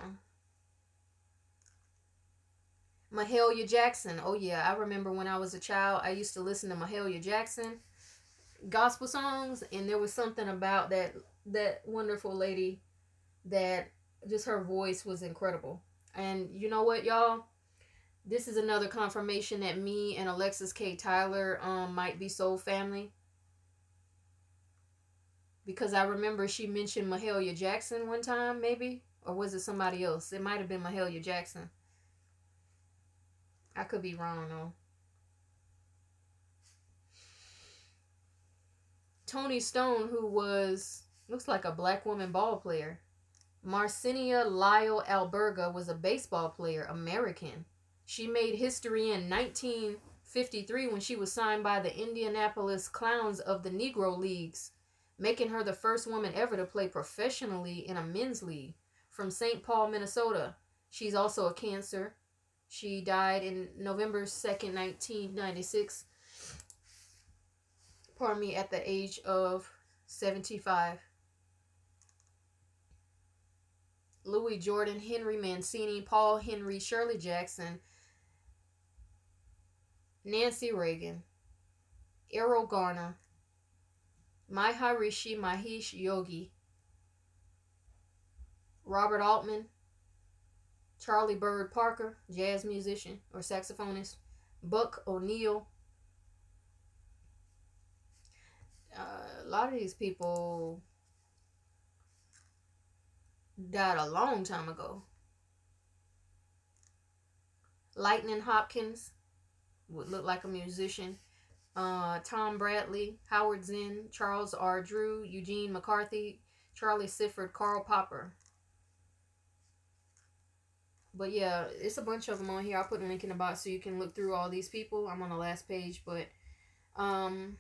Speaker 1: Mahalia Jackson. Oh yeah, I remember when I was a child, I used to listen to Mahalia Jackson gospel songs, and there was something about that that wonderful lady that just her voice was incredible. And you know what, y'all? This is another confirmation that me and Alexis K. Tyler um might be soul family because I remember she mentioned Mahalia Jackson one time, maybe, or was it somebody else? It might have been Mahalia Jackson. I could be wrong though. Toni Stone, who was looks like a black woman ball player. Marcenia Lyle Alberga was a baseball player, American. She made history in 1953 when she was signed by the Indianapolis Clowns of the Negro Leagues making her the first woman ever to play professionally in a men's league. From St. Paul, Minnesota. She's also a cancer. She died in November 2nd, 1996. Pardon me, at the age of 75. Louis Jordan, Henry Mancini, Paul Henry, Shirley Jackson, Nancy Reagan, Erroll Garner, Maharishi Mahesh Yogi, Robert Altman, Charlie Bird Parker, jazz musician or saxophonist, Buck O'Neil. Uh, a lot of these people died a long time ago. Lightning Hopkins would look like a musician uh, Tom Bradley, Howard Zinn, Charles R. Drew, Eugene McCarthy, Charlie Sifford, Karl Popper. But yeah, it's a bunch of them on here. I'll put a link in the box so you can look through all these people. I'm on the last page, but um,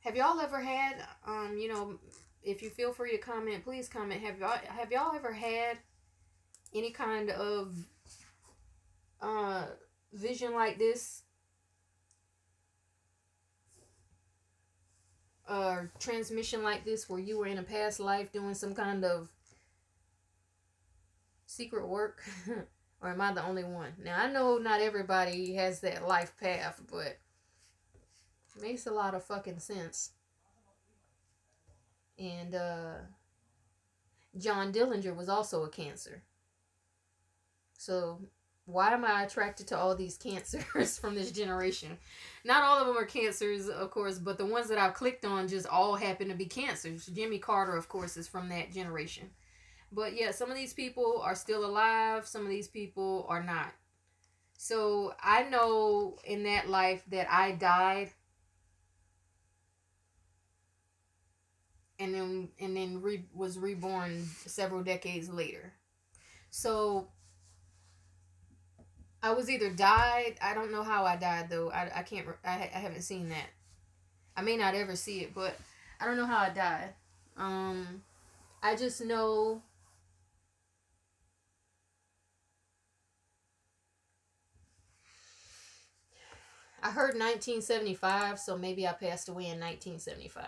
Speaker 1: have y'all ever had um, you know, if you feel free to comment, please comment. Have y'all have y'all ever had any kind of uh vision like this uh, transmission like this where you were in a past life doing some kind of secret work [laughs] Or am I the only one? Now, I know not everybody has that life path, but makes a lot of fucking sense. And uh, John Dillinger was also a cancer. So why am I attracted to all these cancers [laughs] from this generation? Not all of them are cancers, of course, but the ones that I've clicked on just all happen to be cancers. Jimmy Carter, of course, is from that generation. But yeah, some of these people are still alive, some of these people are not. So I know in that life that I died and then and then re, was reborn several decades later. So I was either died. I don't know how I died though. I, I can't. I, I haven't seen that. I may not ever see it, but I don't know how I died. Um, I just know. I heard 1975, so maybe I passed away in 1975.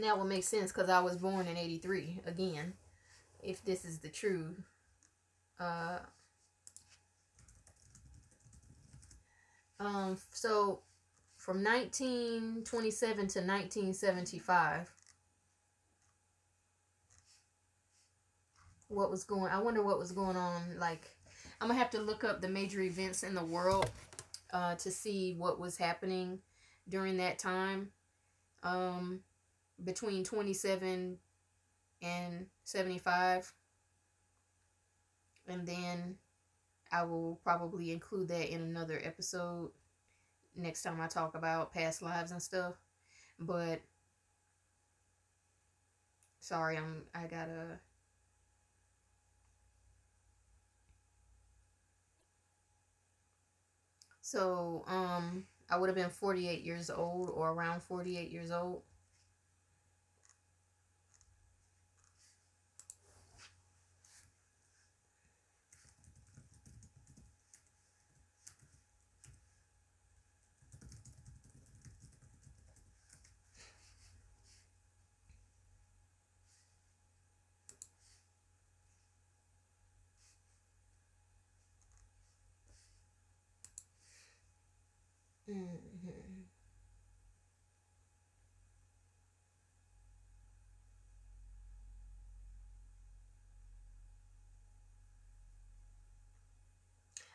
Speaker 1: That would make sense because I was born in 83 again, if this is the truth. Uh, um, so from 1927 to 1975, what was going I wonder what was going on. Like, I'm to have to look up the major events in the world uh, to see what was happening during that time. Um, between 27 and 75 and then I will probably include that in another episode next time I talk about past lives and stuff. But sorry I'm I gotta so um I would have been 48 years old or around 48 years old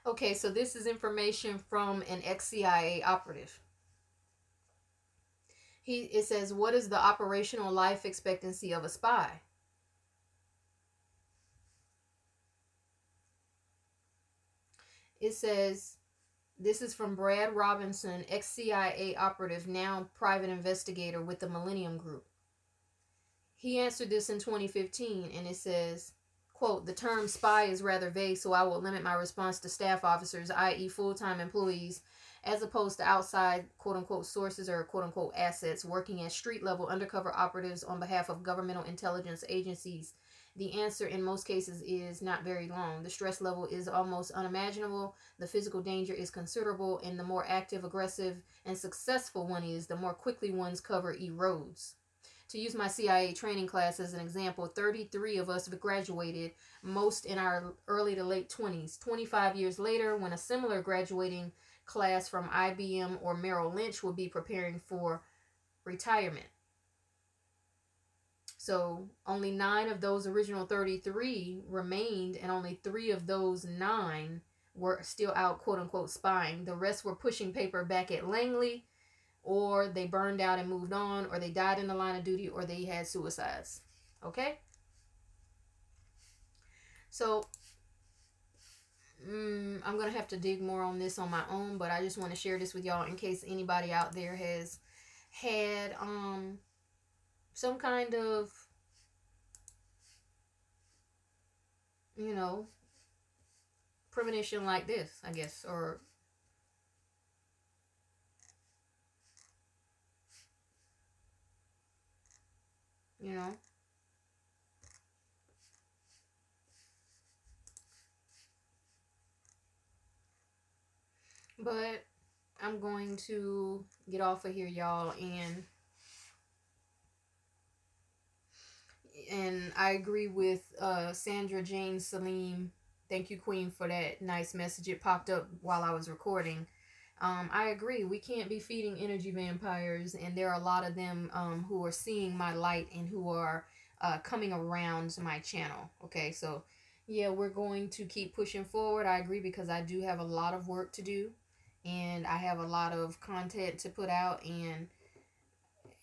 Speaker 1: Okay, so this is information from an ex-CIA operative. He it says, "What is the operational life expectancy of a spy?" It says this is from Brad Robinson, ex CIA operative, now private investigator with the Millennium Group. He answered this in 2015, and it says, quote, the term spy is rather vague, so I will limit my response to staff officers, i.e., full time employees, as opposed to outside quote unquote sources or quote unquote assets working as street level undercover operatives on behalf of governmental intelligence agencies the answer in most cases is not very long. The stress level is almost unimaginable, the physical danger is considerable, and the more active, aggressive, and successful one is, the more quickly one's cover erodes. To use my CIA training class as an example, 33 of us graduated, most in our early to late 20s. 25 years later, when a similar graduating class from IBM or Merrill Lynch would be preparing for retirement. So only nine of those original 33 remained, and only three of those nine were still out, quote unquote, spying. The rest were pushing paper back at Langley, or they burned out and moved on, or they died in the line of duty, or they had suicides. Okay? So mm, I'm going to have to dig more on this on my own, but I just want to share this with y'all in case anybody out there has had um some kind of you know premonition like this i guess or You know? But I'm going to get off of here, y'all, and and I agree with uh, Sandra Jane Salim. Thank you, Queen, for that nice message. It popped up while I was recording. Um, I agree. We can't be feeding energy vampires, and there are a lot of them um, who are seeing my light and who are uh, coming around to my channel. Okay, so yeah, we're going to keep pushing forward. I agree because I do have a lot of work to do, and I have a lot of content to put out, and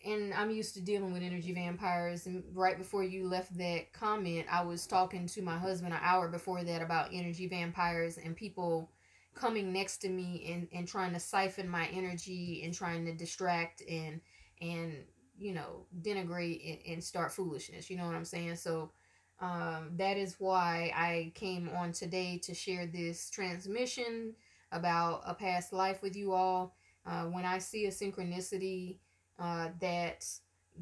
Speaker 1: and I'm used to dealing with energy vampires. And right before you left that comment, I was talking to my husband an hour before that about energy vampires and people coming next to me and, and trying to siphon my energy and trying to distract and and you know denigrate and, and start foolishness. You know what I'm saying? So um, that is why I came on today to share this transmission about a past life with you all. Uh, when I see a synchronicity uh, that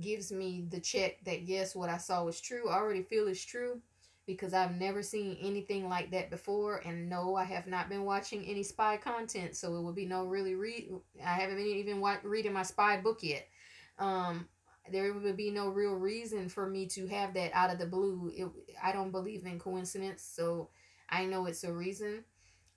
Speaker 1: gives me the check that yes, what I saw was true. I already feel is true because I've never seen anything like that before. And no, I have not been watching any spy content, so it would be no really read. I haven't been even wa- reading my spy book yet. Um, there would be no real reason for me to have that out of the blue. It, I don't believe in coincidence, so I know it's a reason.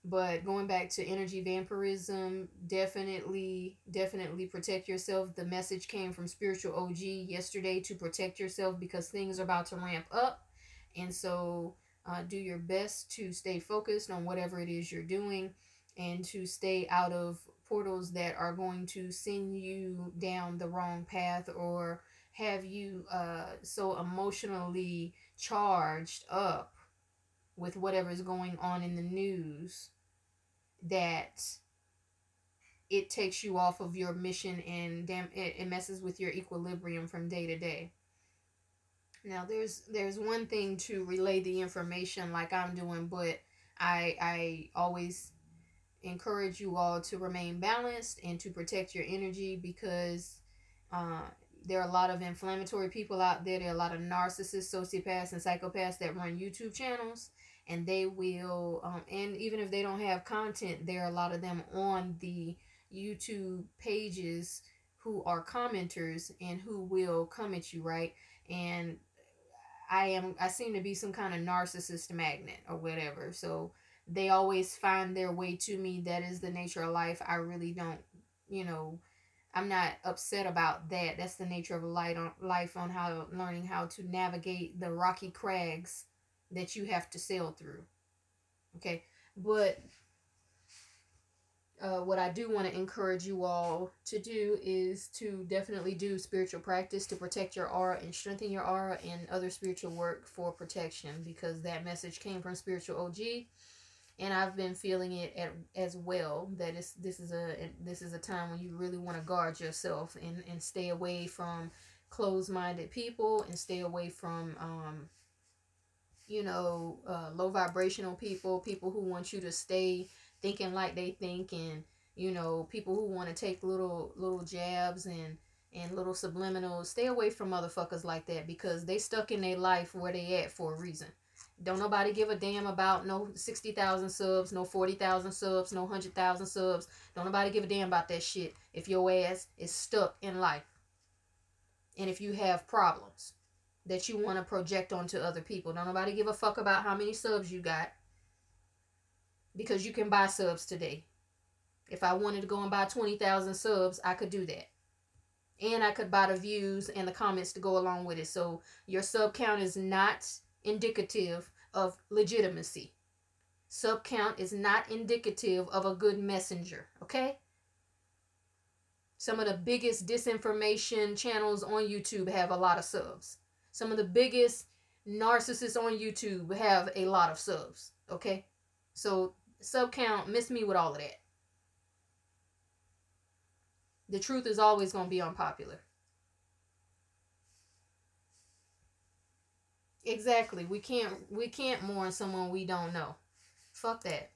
Speaker 1: But going back to energy vampirism, definitely, definitely protect yourself. The message came from Spiritual OG yesterday to protect yourself because things are about to ramp up. And so uh, do your best to stay focused on whatever it is you're doing and to stay out of portals that are going to send you down the wrong path or have you uh, so emotionally charged up with whatever is going on in the news that it takes you off of your mission and damn it, it messes with your equilibrium from day to day now there's there's one thing to relay the information like i'm doing but i i always encourage you all to remain balanced and to protect your energy because uh, there are a lot of inflammatory people out there. There are a lot of narcissists, sociopaths, and psychopaths that run YouTube channels and they will um, and even if they don't have content there are a lot of them on the youtube pages who are commenters and who will come at you right and i am i seem to be some kind of narcissist magnet or whatever. So they always find their way to me. That is the nature of life. I really don't you know i'm not upset about that. That's the nature of light on life on how learning how to navigate the rocky crags that you have to sail through. Okay, but uh, what I do want to encourage you all to do is to definitely do spiritual practice to protect your aura and strengthen your aura and other spiritual work for protection because that message came from spiritual OG and I've been feeling it at, as well that is this is a this is a time when you really want to guard yourself and and stay away from closed-minded people and stay away from um you know, uh, low vibrational people, people who want you to stay thinking like they think, and you know, people who want to take little little jabs and and little subliminals. Stay away from motherfuckers like that because they stuck in their life where they at for a reason. Don't nobody give a damn about no 60,000 subs, no 40,000 subs, no 100,000 subs. Don't nobody give a damn about that shit if your ass is stuck in life. And if you have problems that you want to project onto other people. Don't nobody give a fuck about how many subs you got because you can buy subs today. If I wanted to go and buy 20,000 subs, I could do that. And I could buy the views and the comments to go along with it. So your sub count is not indicative of legitimacy. Sub count is not indicative of a good messenger, okay? Some of the biggest disinformation channels on YouTube have a lot of subs. Some of the biggest narcissists on YouTube have a lot of subs. Okay? So sub count, miss me with all of that. The truth is always going to be unpopular. Exactly. We can't we can't mourn someone we don't know. Fuck that.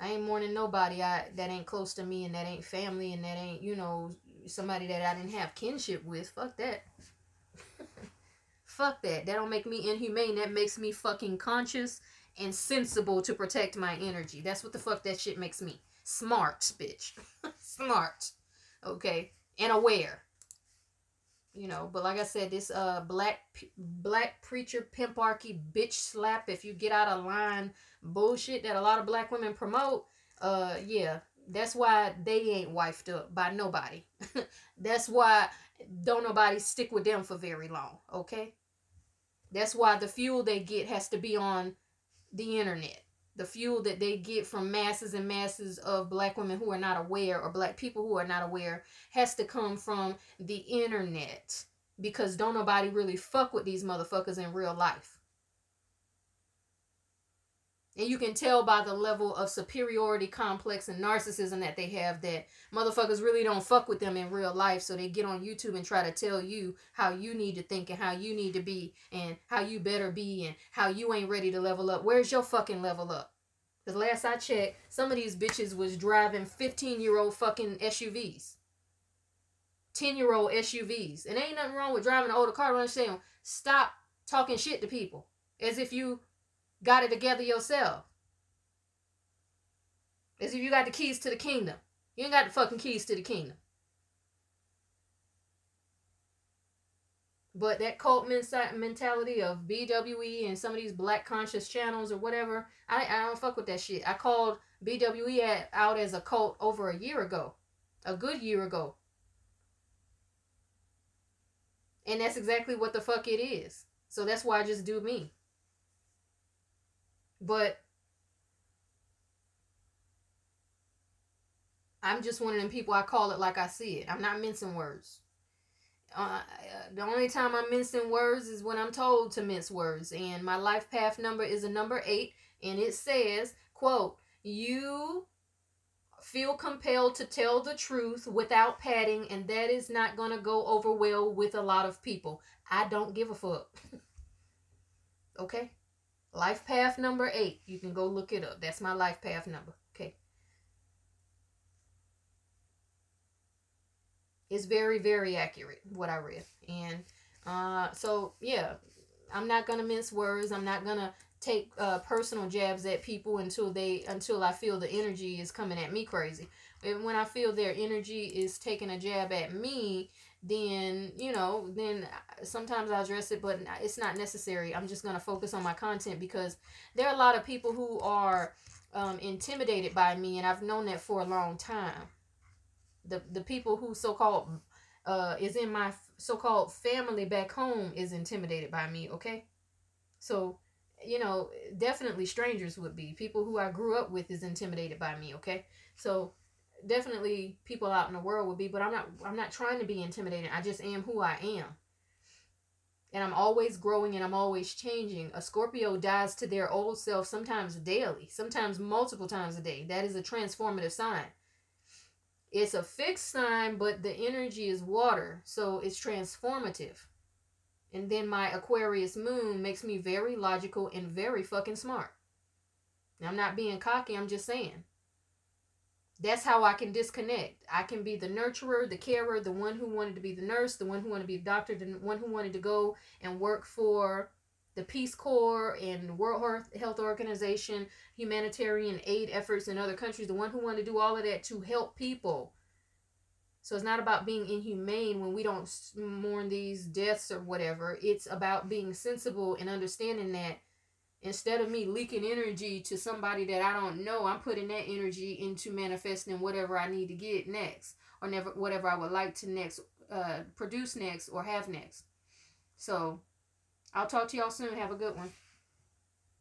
Speaker 1: I ain't mourning nobody I that ain't close to me and that ain't family and that ain't, you know, somebody that I didn't have kinship with. Fuck that. [laughs] Fuck that. That don't make me inhumane. That makes me fucking conscious and sensible to protect my energy. That's what the fuck that shit makes me. Smart, bitch. [laughs] Smart. Okay? And aware. you know but like i said this uh black black preacher pimparchy bitch slap if you get out of line bullshit that a lot of black women promote uh yeah that's why they ain't wifed up by nobody [laughs] that's why don't nobody stick with them for very long okay that's why the fuel they get has to be on the internet the fuel that they get from masses and masses of black women who are not aware or black people who are not aware has to come from the internet because don't nobody really fuck with these motherfuckers in real life. And you can tell by the level of superiority complex and narcissism that they have that motherfuckers really don't fuck with them in real life. So they get on YouTube and try to tell you how you need to think and how you need to be and how you better be and how you ain't ready to level up. Where's your fucking level up? Because last I checked, some of these bitches was driving 15 year old fucking SUVs. 10 year old SUVs. And ain't nothing wrong with driving an older car. I'm saying, stop talking shit to people as if you got it together yourself. As if you got the keys to the kingdom. You ain't got the fucking keys to the kingdom. But that cult mentality of BWE and some of these black conscious channels or whatever, I, I don't fuck with that shit. I called BWE out as a cult over a year ago, a good year ago. And that's exactly what the fuck it is. So that's why I just do me. But I'm just one of them people I call it like I see it. I'm not mincing words. Uh, the only time I'm mincing words is when I'm told to mince words. And my life path number is a number eight. And it says, quote, you feel compelled to tell the truth without padding. And that is not to go over well with a lot of people. I don't give a fuck. [laughs] okay? Life path number eight. You can go look it up. That's my life path number. Okay. It's very, very accurate what I read. And uh, so, yeah, I'm not going to mince words. I'm not going to take uh, personal jabs at people until they until I feel the energy is coming at me crazy. And when I feel their energy is taking a jab at me, then you know then sometimes i address it but it's not necessary. I'm just going to focus on my content because there are a lot of people who are um, intimidated by me and i've known that for a long time. The the people who so-called uh, is in my so-called family back home is intimidated by me okay? So you know definitely strangers would be. People who i grew up with is intimidated by me okay? So definitely people out in the world would be, but I'm not I'm not trying to be intimidating. I just am who I am. And I'm always growing and I'm always changing. A Scorpio dies to their old self sometimes daily, sometimes multiple times a day. That is a transformative sign. It's a fixed sign, but the energy is water, so it's transformative. And then my Aquarius moon makes me very logical and very fucking smart. Now, I'm not being cocky, I'm just saying. That's how I can disconnect. I can be the nurturer, the carer, the one who wanted to be the nurse, the one who wanted to be a doctor, the one who wanted to go and work for the Peace Corps and World Health Organization, humanitarian aid efforts in other countries, the one who wanted to do all of that to help people. So it's not about being inhumane when we don't mourn these deaths or whatever. It's about being sensible and understanding that instead of me leaking energy to somebody that I don't know, I'm putting that energy into manifesting whatever I need to get next or never whatever I would like to next uh, produce next or have next. So I'll talk to y'all soon. Have a good one.